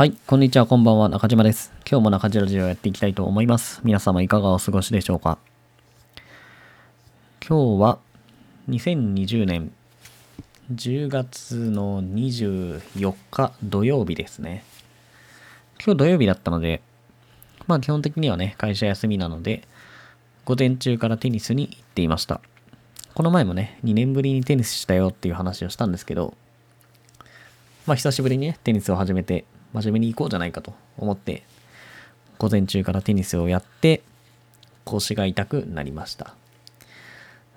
はい、こんにちは、こんばんは、中島です。今日も中島ラジオをやっていきたいと思います。皆様いかがお過ごしでしょうか？今日は2020年10月の24日土曜日ですね。今日土曜日だったので、まあ基本的にはね、会社休みなので、午前中からテニスに行っていました。この前もね、2年ぶりにテニスしたよっていう話をしたんですけど、まあ久しぶりにね、テニスを始めて、真面目に行こうじゃないかと思って、午前中からテニスをやって、腰が痛くなりました。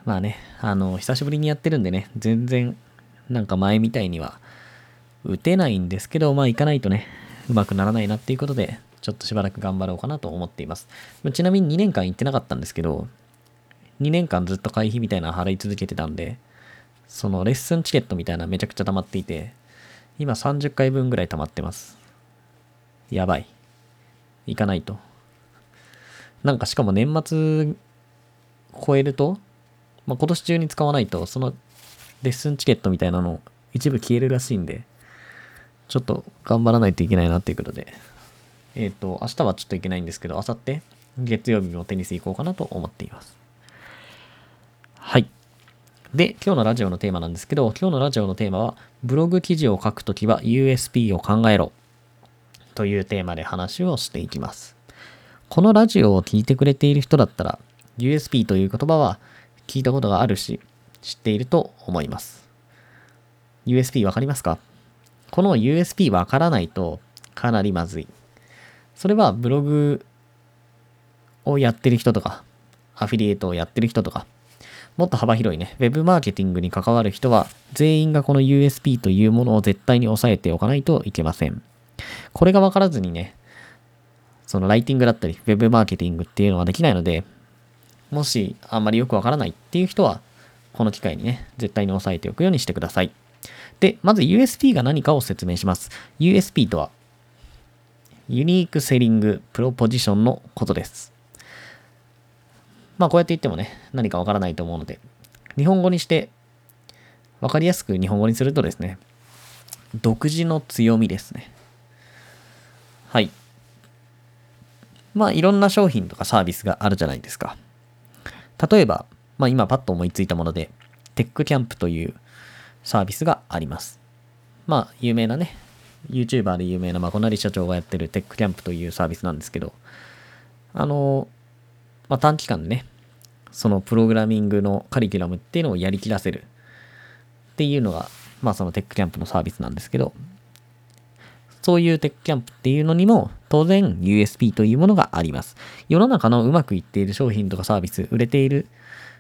まあね、あの、久しぶりにやってるんでね、全然、なんか前みたいには、打てないんですけど、まあ行かないとね、うまくならないなっていうことで、ちょっとしばらく頑張ろうかなと思っています。ちなみに2年間行ってなかったんですけど、2年間ずっと会費みたいなの払い続けてたんで、そのレッスンチケットみたいなめちゃくちゃ溜まっていて、今30回分ぐらい溜まってます。やばい。行かないと。なんかしかも年末超えると、まあ、今年中に使わないと、そのレッスンチケットみたいなの一部消えるらしいんで、ちょっと頑張らないといけないなっていうことで、えっ、と、明日はちょっといけないんですけど、明後日、月曜日もテニス行こうかなと思っています。はい。で、今日のラジオのテーマなんですけど、今日のラジオのテーマは、ブログ記事を書くときは USP を考えろというテーマで話をしていきます。このラジオを聞いてくれている人だったら、USP という言葉は聞いたことがあるし、知っていると思います。USP わかりますか？この USP わからないとかなりまずい。それはブログをやってる人とか、アフィリエイトをやってる人とか、もっと幅広いね、ウェブマーケティングに関わる人は、全員がこの USP というものを絶対に押さえておかないといけません。これが分からずにね、そのライティングだったり、ウェブマーケティングっていうのはできないので、もしあんまりよくわからないっていう人は、この機会にね、絶対に押さえておくようにしてください。で、まず USP が何かを説明します。USP とは、ユニークセリングプロポジションのことです。まあこうやって言ってもね、何かわからないと思うので、日本語にして、わかりやすく日本語にするとですね、独自の強みですね。はい。まあいろんな商品とかサービスがあるじゃないですか。例えば、まあ今パッと思いついたもので、テックキャンプというサービスがあります。まあ有名なね、YouTuber で有名なまこなり社長がやってるテックキャンプというサービスなんですけど、あの、まあ短期間でね、そのプログラミングのカリキュラムっていうのをやりきらせるっていうのが、まあそのテックキャンプのサービスなんですけど、そういうテックキャンプっていうのにも当然 USP というものがあります。世の中のうまくいっている商品とかサービス、売れている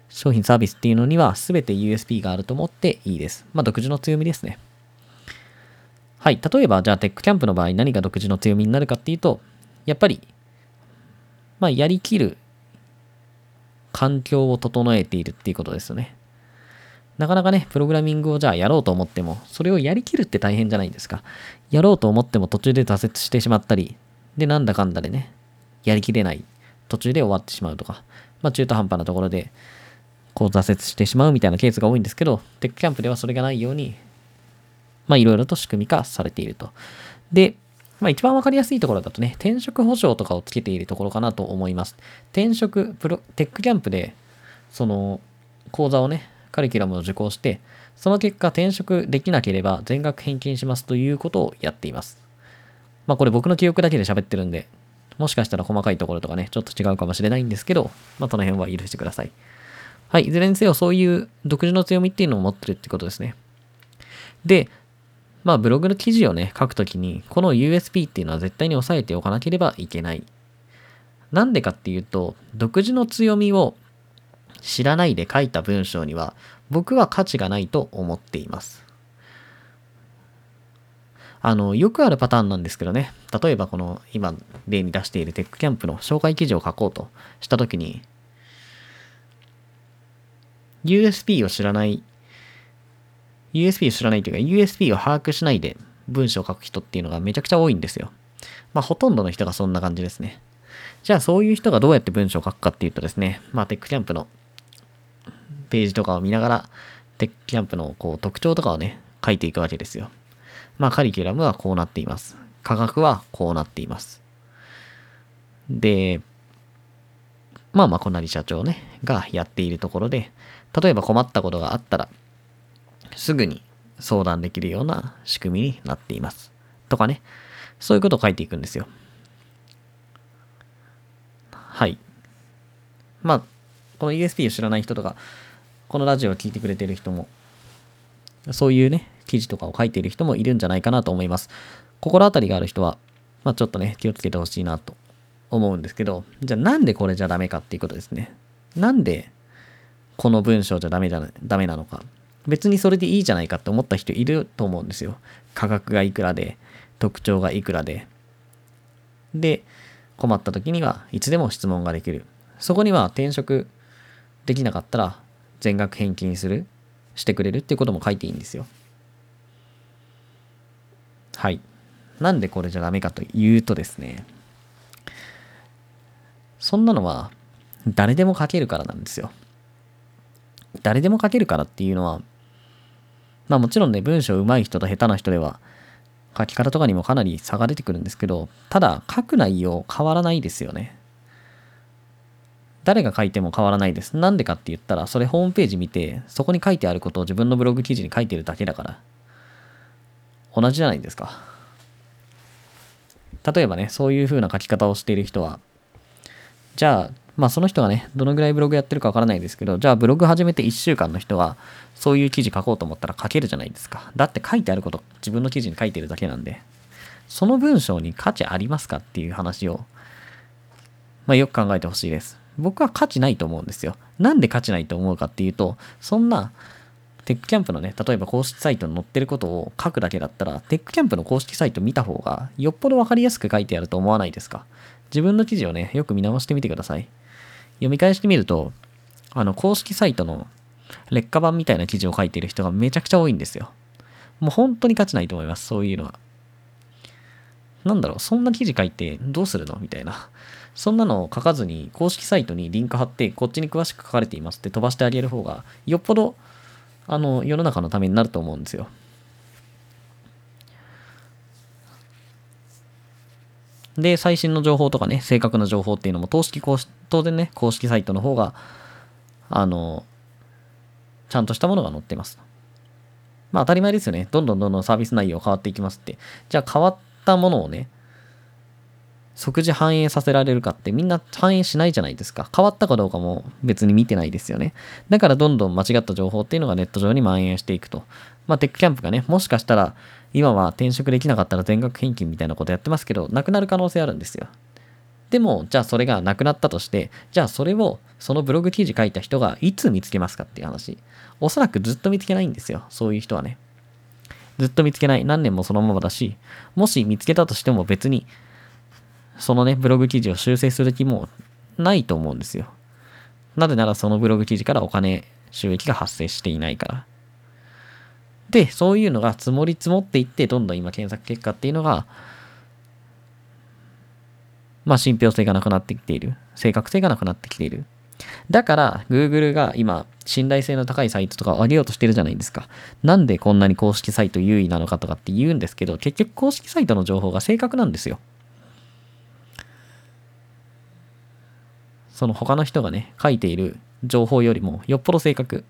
商品サービスっていうのには全て USP があると思っていいです。まあ独自の強みですね。はい。例えばじゃあテックキャンプの場合何が独自の強みになるかっていうと、やっぱり、まあやりきる環境を整えているっていうことですよね。なかなかね、プログラミングをじゃあやろうと思っても、それをやりきるって大変じゃないですか。やろうと思っても途中で挫折してしまったり、で、なんだかんだでね、やりきれない、途中で終わってしまうとか、まあ中途半端なところで、こう挫折してしまうみたいなケースが多いんですけど、テックキャンプではそれがないように、まあいろいろと仕組み化されていると。で、まあ一番わかりやすいところだとね、転職保証とかをつけているところかなと思います。転職、プロ、テックキャンプで、その、講座をね、カリキュラムを受講して、その結果転職できなければ全額返金しますということをやっています。まあこれ僕の記憶だけで喋ってるんで、もしかしたら細かいところとかね、ちょっと違うかもしれないんですけど、まあその辺は許してください。はい、いずれにせよそういう独自の強みっていうのを持ってるってことですね。で、まあブログの記事をね、書くときに、この USP っていうのは絶対に押さえておかなければいけない。なんでかっていうと、独自の強みを知らないで書いた文章には僕は価値がないと思っています。あの、よくあるパターンなんですけどね。例えばこの今例に出しているテックキャンプの紹介記事を書こうとしたときに USP を知らない USP を知らないというか USP を把握しないで文章を書く人っていうのがめちゃくちゃ多いんですよ。まあほとんどの人がそんな感じですね。じゃあそういう人がどうやって文章を書くかっていうとですね、まあテックキャンプのページとかを見ながら、テックキャンプのこう特徴とかをね、書いていくわけですよ。まあカリキュラムはこうなっています。価格はこうなっています。で、まあま、こなり社長ね、がやっているところで、例えば困ったことがあったら、すぐに相談できるような仕組みになっています。とかね、そういうことを書いていくんですよ。はい。まあ、この ESP を知らない人とか、このラジオを聴いてくれてる人も、そういうね、記事とかを書いている人もいるんじゃないかなと思います。心当たりがある人は、まあちょっとね、気をつけてほしいなと思うんですけど、じゃあなんでこれじゃダメかっていうことですね。なんでこの文章じゃダメじゃダメなのか。別にそれでいいじゃないかって思った人いると思うんですよ。価格がいくらで、特徴がいくらで。で、困った時にはいつでも質問ができる。そこには転職できなかったら全額返金する、してくれるっていうことも書いていいんですよ。はい。なんでこれじゃダメかというとですね、そんなのは誰でも書けるからなんですよ。誰でも書けるからっていうのは、まあもちろんね、文章上手い人と下手な人では、書き方とかにもかなり差が出てくるんですけど、ただ書く内容変わらないですよね。誰が書いても変わらないです。なんでかって言ったら、それホームページ見て、そこに書いてあることを自分のブログ記事に書いてるだけだから。同じじゃないですか。例えばね、そういう風な書き方をしている人は、じゃあ、まあその人がね、どのぐらいブログやってるかわからないですけど、じゃあブログ始めて1週間の人は、そういう記事書こうと思ったら書けるじゃないですか。だって書いてあること、自分の記事に書いてるだけなんで、その文章に価値ありますかっていう話を、まあよく考えてほしいです。僕は価値ないと思うんですよ。なんで価値ないと思うかっていうと、そんな、テックキャンプのね、例えば公式サイトに載ってることを書くだけだったら、テックキャンプの公式サイト見た方が、よっぽどわかりやすく書いてあると思わないですか。自分の記事をね、よく見直してみてください。読み返してみると、あの、公式サイトの劣化版みたいな記事を書いてる人がめちゃくちゃ多いんですよ。もう本当に価値ないと思います、そういうのは。なんだろう、そんな記事書いてどうするの？みたいな。そんなのを書かずに公式サイトにリンク貼って、こっちに詳しく書かれていますって飛ばしてあげる方が、よっぽど、あの、世の中のためになると思うんですよ。で、最新の情報とかね、正確な情報っていうのも、公式公式当然ね、公式サイトの方が、あの、ちゃんとしたものが載ってます。まあ当たり前ですよね。どんどんどんどんサービス内容変わっていきますって。じゃあ変わったものをね、即時反映させられるかってみんな反映しないじゃないですか。変わったかどうかも別に見てないですよね。だからどんどん間違った情報っていうのがネット上に蔓延していくと。まあテックキャンプがね、もしかしたら今は転職できなかったら全額返金みたいなことやってますけど、なくなる可能性あるんですよ。でも、じゃあそれがなくなったとして、じゃあそれをそのブログ記事書いた人がいつ見つけますかっていう話。おそらくずっと見つけないんですよ。そういう人はね。ずっと見つけない。何年もそのままだし、もし見つけたとしても別にそのね、ブログ記事を修正する気もないと思うんですよ。なぜならそのブログ記事からお金、収益が発生していないから。で、そういうのが積もり積もっていって、どんどん今検索結果っていうのが、まあ信憑性がなくなってきている。正確性がなくなってきている。だから、Google が今、信頼性の高いサイトとかを上げようとしてるじゃないですか。なんでこんなに公式サイト優位なのかとかって言うんですけど、結局公式サイトの情報が正確なんですよ。その他の人がね、書いている情報よりもよっぽど正確。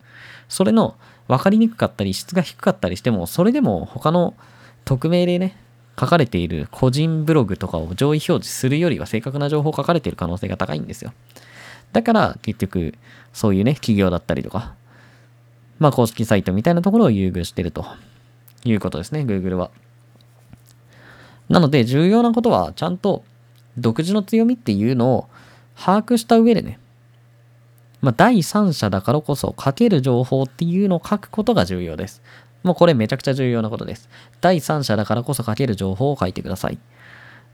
それの分かりにくかったり質が低かったりしても、それでも他の匿名でね、書かれている個人ブログとかを上位表示するよりは正確な情報を書かれている可能性が高いんですよ。だから結局、そういうね、企業だったりとか、まあ公式サイトみたいなところを優遇してるということですね、Google は。なので重要なことはちゃんと独自の強みっていうのを把握した上でね、まあ、第三者だからこそ書ける情報っていうのを書くことが重要です。もうこれめちゃくちゃ重要なことです。第三者だからこそ書ける情報を書いてください。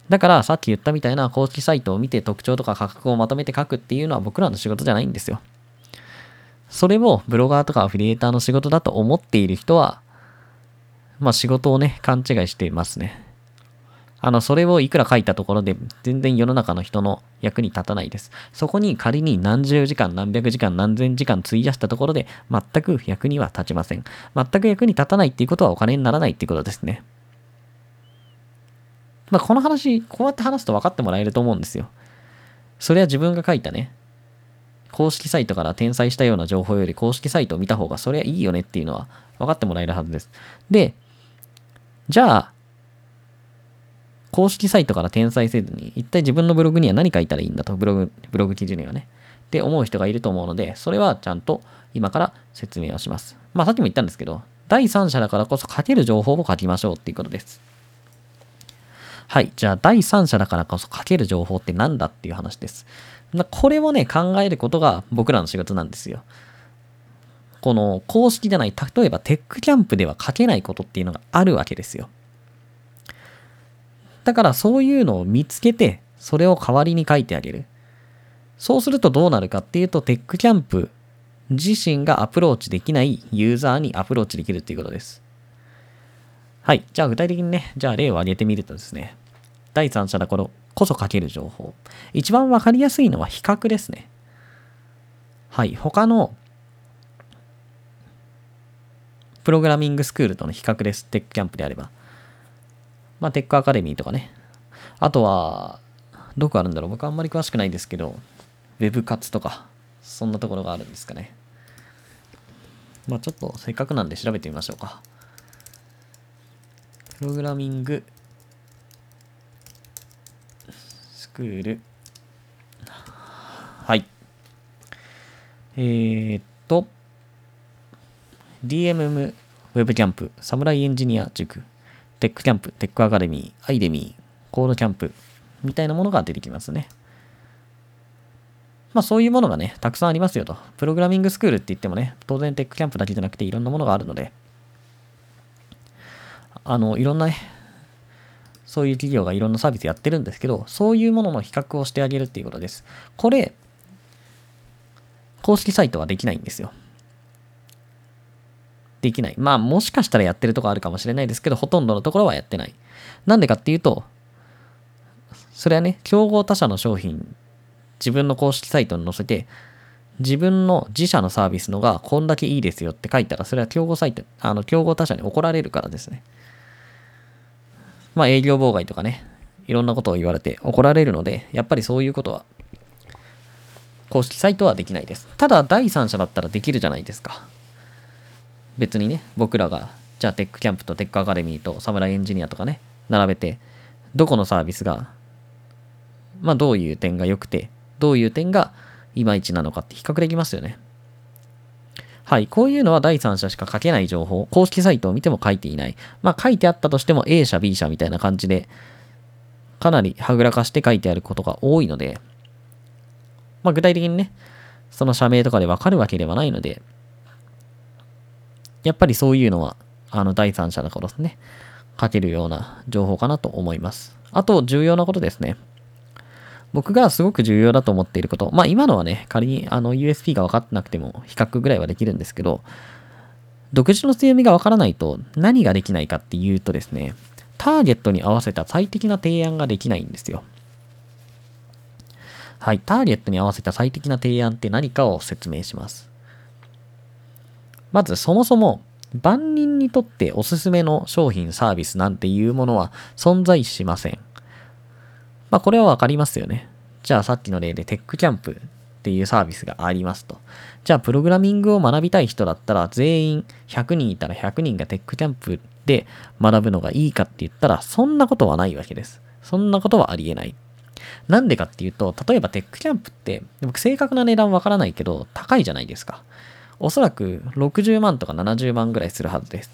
だからさっき言ったみたいな公式サイトを見て特徴とか価格をまとめて書くっていうのは僕らの仕事じゃないんですよ。それをブロガーとかアフィリエーターの仕事だと思っている人は、まあ仕事をね、勘違いしていますね。あの、それをいくら書いたところで全然世の中の人の役に立たないです。そこに仮に何十時間、何百時間、何千時間費やしたところで全く役には立ちません。全く役に立たないっていうことはお金にならないっていうことですね。まあ、この話、こうやって話すと分かってもらえると思うんですよ。それは自分が書いたね、公式サイトから転載したような情報より公式サイトを見た方がそれはいいよねっていうのは分かってもらえるはずです。で、じゃあ、公式サイトから転載せずに、一体自分のブログには何書いたらいいんだと、ブログ、ブログ記事にはね。って思う人がいると思うので、それはちゃんと今から説明をします。まあさっきも言ったんですけど、第三者だからこそ書ける情報を書きましょうっていうことです。はい。じゃあ、第三者だからこそ書ける情報って何だっていう話です。これをね、考えることが僕らの仕事なんですよ。この公式じゃない、例えばテックキャンプでは書けないことっていうのがあるわけですよ。だからそういうのを見つけて、それを代わりに書いてあげる。そうするとどうなるかっていうと、テックキャンプ自身がアプローチできないユーザーにアプローチできるっていうことです。はい。じゃあ具体的にね、じゃあ例を挙げてみるとですね、第三者だここそ書ける情報。一番わかりやすいのは比較ですね。はい。他のプログラミングスクールとの比較です。テックキャンプであれば。まあ、テックアカデミーとかね。あとは、どこあるんだろう僕あんまり詳しくないですけど、ウェブ活とか、そんなところがあるんですかね。まあちょっとせっかくなんで調べてみましょうか。プログラミングスクール。はい。えー、っと、DMM ウェブキャンプ、サムライエンジニア塾、テックキャンプ、テックアカデミー、アイデミー、コードキャンプ、みたいなものが出てきますね。まあそういうものがね、たくさんありますよと。プログラミングスクールって言ってもね、当然テックキャンプだけじゃなくていろんなものがあるので、あの、いろんなね、そういう企業がいろんなサービスやってるんですけど、そういうものの比較をしてあげるっていうことです。これ、公式サイトはできないんですよ。できない。まあもしかしたらやってるとこあるかもしれないですけど、ほとんどのところはやってない。なんでかっていうと、それはね、競合他社の商品自分の公式サイトに載せて、自分の自社のサービスのがこんだけいいですよって書いたら、それは競合サイト、あの、競合他社に怒られるからですね。まあ、営業妨害とかね、いろんなことを言われて怒られるので、やっぱりそういうことは、公式サイトはできないです。ただ、第三者だったらできるじゃないですか。別にね、僕らが、じゃあ、テックキャンプとテックアカデミーとサムライエンジニアとかね、並べて、どこのサービスが、まあ、どういう点が良くて、どういう点がいまいちなのかって比較できますよね。はい。こういうのは第三者しか書けない情報。公式サイトを見ても書いていない。まあ書いてあったとしても A 社、B 社みたいな感じで、かなりはぐらかして書いてあることが多いので、まあ具体的にね、その社名とかでわかるわけではないので、やっぱりそういうのは、あの第三者だからですね、書けるような情報かなと思います。あと、重要なことですね。僕がすごく重要だと思っていること。まあ今のはね、仮にあの USP が分かってなくても比較ぐらいはできるんですけど、独自の強みが分からないと何ができないかっていうとですね、ターゲットに合わせた最適な提案ができないんですよ。はい、ターゲットに合わせた最適な提案って何かを説明します。まずそもそも万人にとっておすすめの商品サービスなんていうものは存在しません。まあこれはわかりますよね。じゃあさっきの例でテックキャンプっていうサービスがありますと。じゃあプログラミングを学びたい人だったら全員100人いたら100人がテックキャンプで学ぶのがいいかって言ったらそんなことはないわけです。そんなことはありえない。なんでかっていうと、例えばテックキャンプって、僕正確な値段わからないけど高いじゃないですか。おそらく60万とか70万ぐらいするはずです。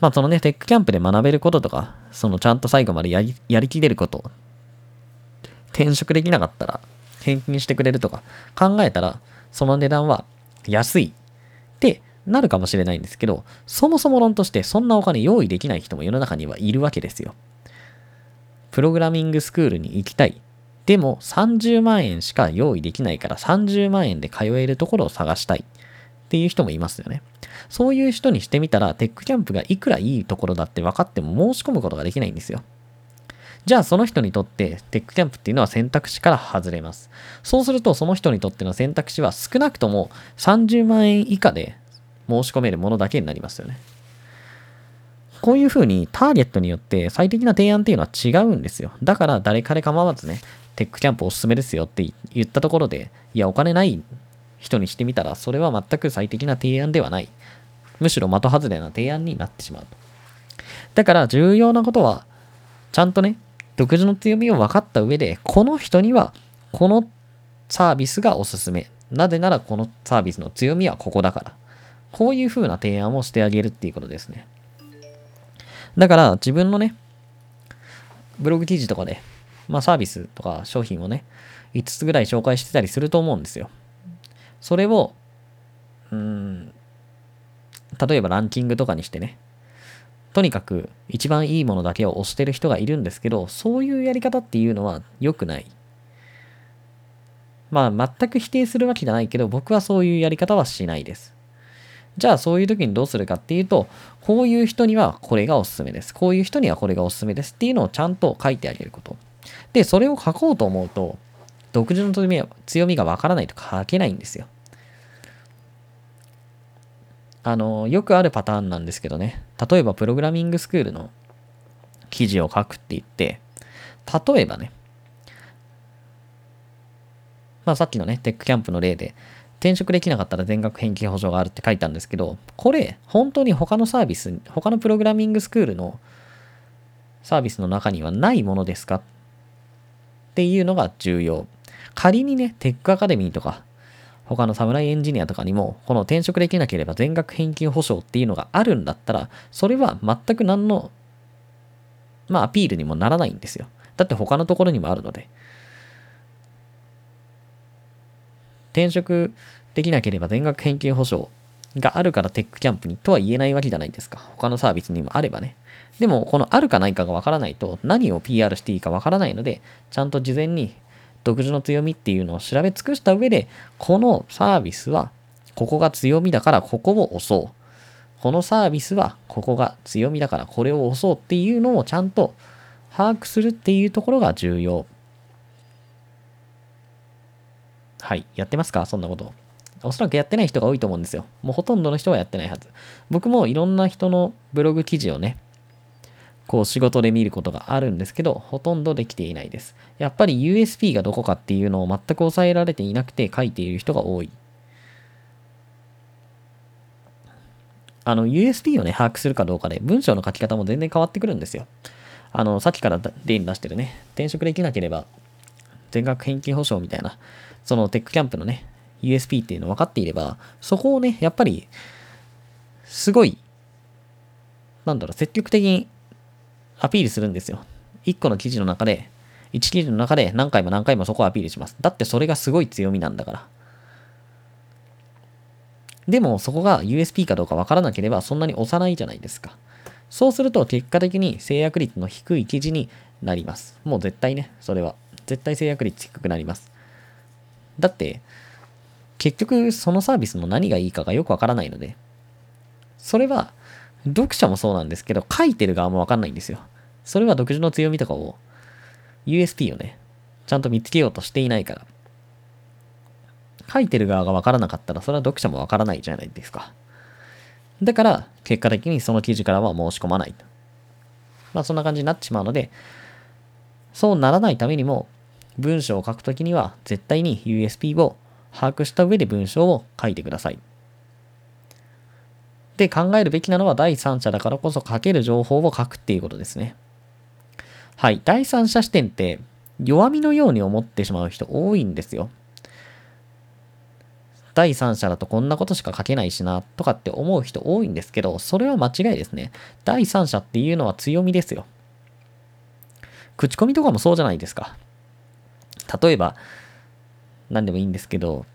まあそのね、テックキャンプで学べることとか、そのちゃんと最後までやり、やりきれること、転職できなかったら返金してくれるとか考えたら、その値段は安いってなるかもしれないんですけど、そもそも論としてそんなお金用意できない人も世の中にはいるわけですよ。プログラミングスクールに行きたい。でも30万円しか用意できないから30万円で通えるところを探したいっていう人もいますよね。そういう人にしてみたら、テックキャンプがいくらいいところだって分かっても申し込むことができないんですよ。じゃあその人にとってテックキャンプっていうのは選択肢から外れます。そうするとその人にとっての選択肢は少なくとも30万円以下で申し込めるものだけになりますよね。こういう風にターゲットによって最適な提案っていうのは違うんですよ。だから誰彼構わずね、テックキャンプおすすめですよって言ったところで、いや、お金ない人にしてみたら、それは全く最適な提案ではない。むしろ的外れな提案になってしまうと。だから重要なことは、ちゃんとね、独自の強みを分かった上で、この人にはこのサービスがおすすめ。なぜならこのサービスの強みはここだから。こういう風な提案をしてあげるっていうことですね。だから自分のね、ブログ記事とかで、まあサービスとか商品をね、5つぐらい紹介してたりすると思うんですよ。それを、うん、例えばランキングとかにしてね、とにかく一番いいものだけを押してる人がいるんですけど、そういうやり方っていうのは良くない。まあ全く否定するわけじゃないけど、僕はそういうやり方はしないです。じゃあそういう時にどうするかっていうと、こういう人にはこれがおすすめです。こういう人にはこれがおすすめですっていうのをちゃんと書いてあげること。で、それを書こうと思うと、独自の強みがわからないと書けないんですよ。あの、よくあるパターンなんですけどね。例えば、プログラミングスクールの記事を書くって言って、例えばね、まあさっきのね、テックキャンプの例で、転職できなかったら全額返金保証があるって書いたんですけど、これ、本当に他のサービス、他のプログラミングスクールのサービスの中にはないものですかっていうのが重要。仮にね、テックアカデミーとか、他の侍エンジニアとかにも、この転職できなければ全額返金保証っていうのがあるんだったら、それは全く何の、まあアピールにもならないんですよ。だって他のところにもあるので。転職できなければ全額返金保証があるからテックキャンプにとは言えないわけじゃないですか。他のサービスにもあればね。でも、このあるかないかがわからないと何を PR していいかわからないので、ちゃんと事前に独自の強みっていうのを調べ尽くした上で、このサービスはここが強みだからここを押そう。このサービスはここが強みだからこれを押そうっていうのをちゃんと把握するっていうところが重要。はい。やってますか？そんなこと。おそらくやってない人が多いと思うんですよ。もうほとんどの人はやってないはず。僕もいろんな人のブログ記事をね、こう仕事で見ることがあるんですけど、ほとんどできていないです。やっぱり USP がどこかっていうのを全く抑えられていなくて書いている人が多い。あの、USP をね、把握するかどうかで文章の書き方も全然変わってくるんですよ。あの、さっきから例に出してるね、転職できなければ全額返金保証みたいな、そのテックキャンプのね、USP っていうの分かっていれば、そこをね、やっぱり、すごい、なんだろう、積極的にアピールするんですよ。1個の記事の中で、1記事の中で何回も何回もそこをアピールします。だってそれがすごい強みなんだから。でもそこが USP かどうかわからなければそんなに押さないじゃないですか。そうすると結果的に制約率の低い記事になります。もう絶対ね、それは。絶対制約率低くなります。だって、結局そのサービスの何がいいかがよくわからないので、それは読者もそうなんですけど、書いてる側もわかんないんですよ。それは独自の強みとかを、USP をね、ちゃんと見つけようとしていないから。書いてる側がわからなかったら、それは読者もわからないじゃないですか。だから、結果的にその記事からは申し込まない。まあ、そんな感じになってしまうので、そうならないためにも、文章を書くときには、絶対に USP を把握した上で文章を書いてください。で考えるべきなのは第三者だからこそ書ける情報を書くっていうことですね。はい。第三者視点って弱みのように思ってしまう人多いんですよ。第三者だとこんなことしか書けないしなとかって思う人多いんですけど、それは間違いですね。第三者っていうのは強みですよ。口コミとかもそうじゃないですか。例えば、何でもいいんですけど、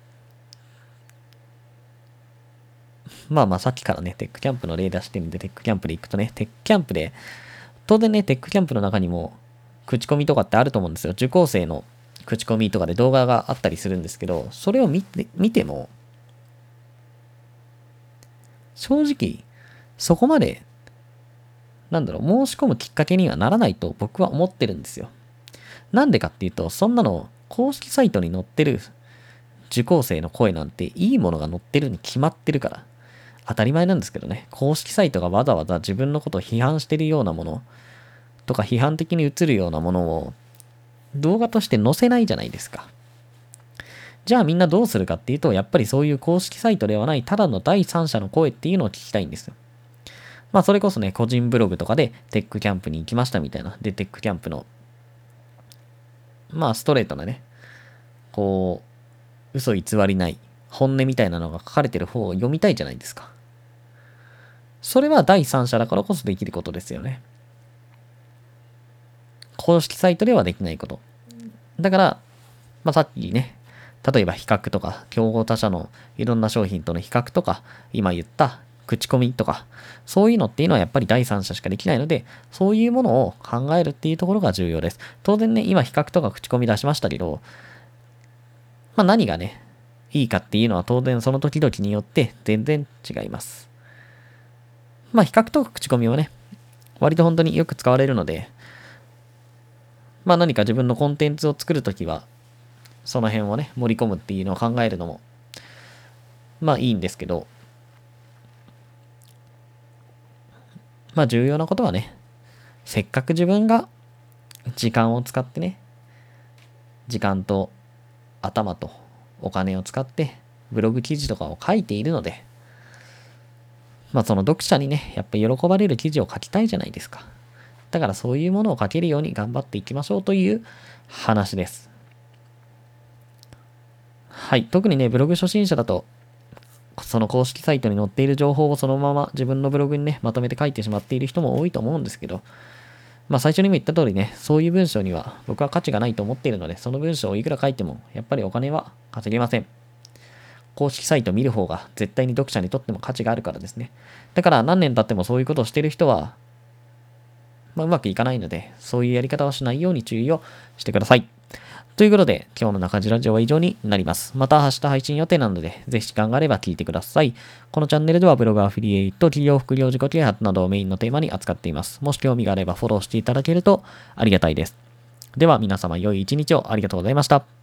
まあまあさっきからね、テックキャンプの例出してるんで、テックキャンプで行くとね、テックキャンプで、当然ね、テックキャンプの中にも、口コミとかってあると思うんですよ。受講生の口コミとかで動画があったりするんですけど、それを見て、見ても、正直、そこまで、なんだろう、申し込むきっかけにはならないと僕は思ってるんですよ。なんでかっていうと、そんなの公式サイトに載ってる受講生の声なんていいものが載ってるに決まってるから。当たり前なんですけどね、公式サイトがわざわざ自分のことを批判してるようなものとか批判的に映るようなものを動画として載せないじゃないですか。じゃあみんなどうするかっていうと、やっぱりそういう公式サイトではないただの第三者の声っていうのを聞きたいんですよ。まあそれこそね、個人ブログとかでテックキャンプに行きましたみたいな。で、テックキャンプの、まあストレートなね、こう、嘘偽りない本音みたいなのが書かれてる方を読みたいじゃないですか。それは第三者だからこそできることですよね。公式サイトではできないこと。だから、まあ、さっきね、例えば比較とか、競合他社のいろんな商品との比較とか、今言った口コミとか、そういうのっていうのはやっぱり第三者しかできないので、そういうものを考えるっていうところが重要です。当然ね、今比較とか口コミ出しましたけど、まあ何がね、いいかっていうのは当然その時々によって全然違います。まあ比較とか口コミはね、割と本当によく使われるので、まあ何か自分のコンテンツを作るときは、その辺をね、盛り込むっていうのを考えるのも、まあいいんですけど、まあ重要なことはね、せっかく自分が時間を使ってね、時間と頭とお金を使ってブログ記事とかを書いているので、まあその読者にね、やっぱ喜ばれる記事を書きたいじゃないですか。だからそういうものを書けるように頑張っていきましょうという話です。はい。特にね、ブログ初心者だと、その公式サイトに載っている情報をそのまま自分のブログにね、まとめて書いてしまっている人も多いと思うんですけど、まあ最初にも言った通りね、そういう文章には僕は価値がないと思っているので、その文章をいくら書いても、やっぱりお金は稼げません。公式サイト見る方が絶対に読者にとっても価値があるからですね。だから何年経ってもそういうことをしてる人は、まあ、うまくいかないので、そういうやり方をしないように注意をしてください。ということで、今日の中地ラジオは以上になります。また明日配信予定なので、ぜひ時間があれば聞いてください。このチャンネルではブログアフィリエイト、企業副業自己啓発などをメインのテーマに扱っています。もし興味があればフォローしていただけるとありがたいです。では皆様良い一日をありがとうございました。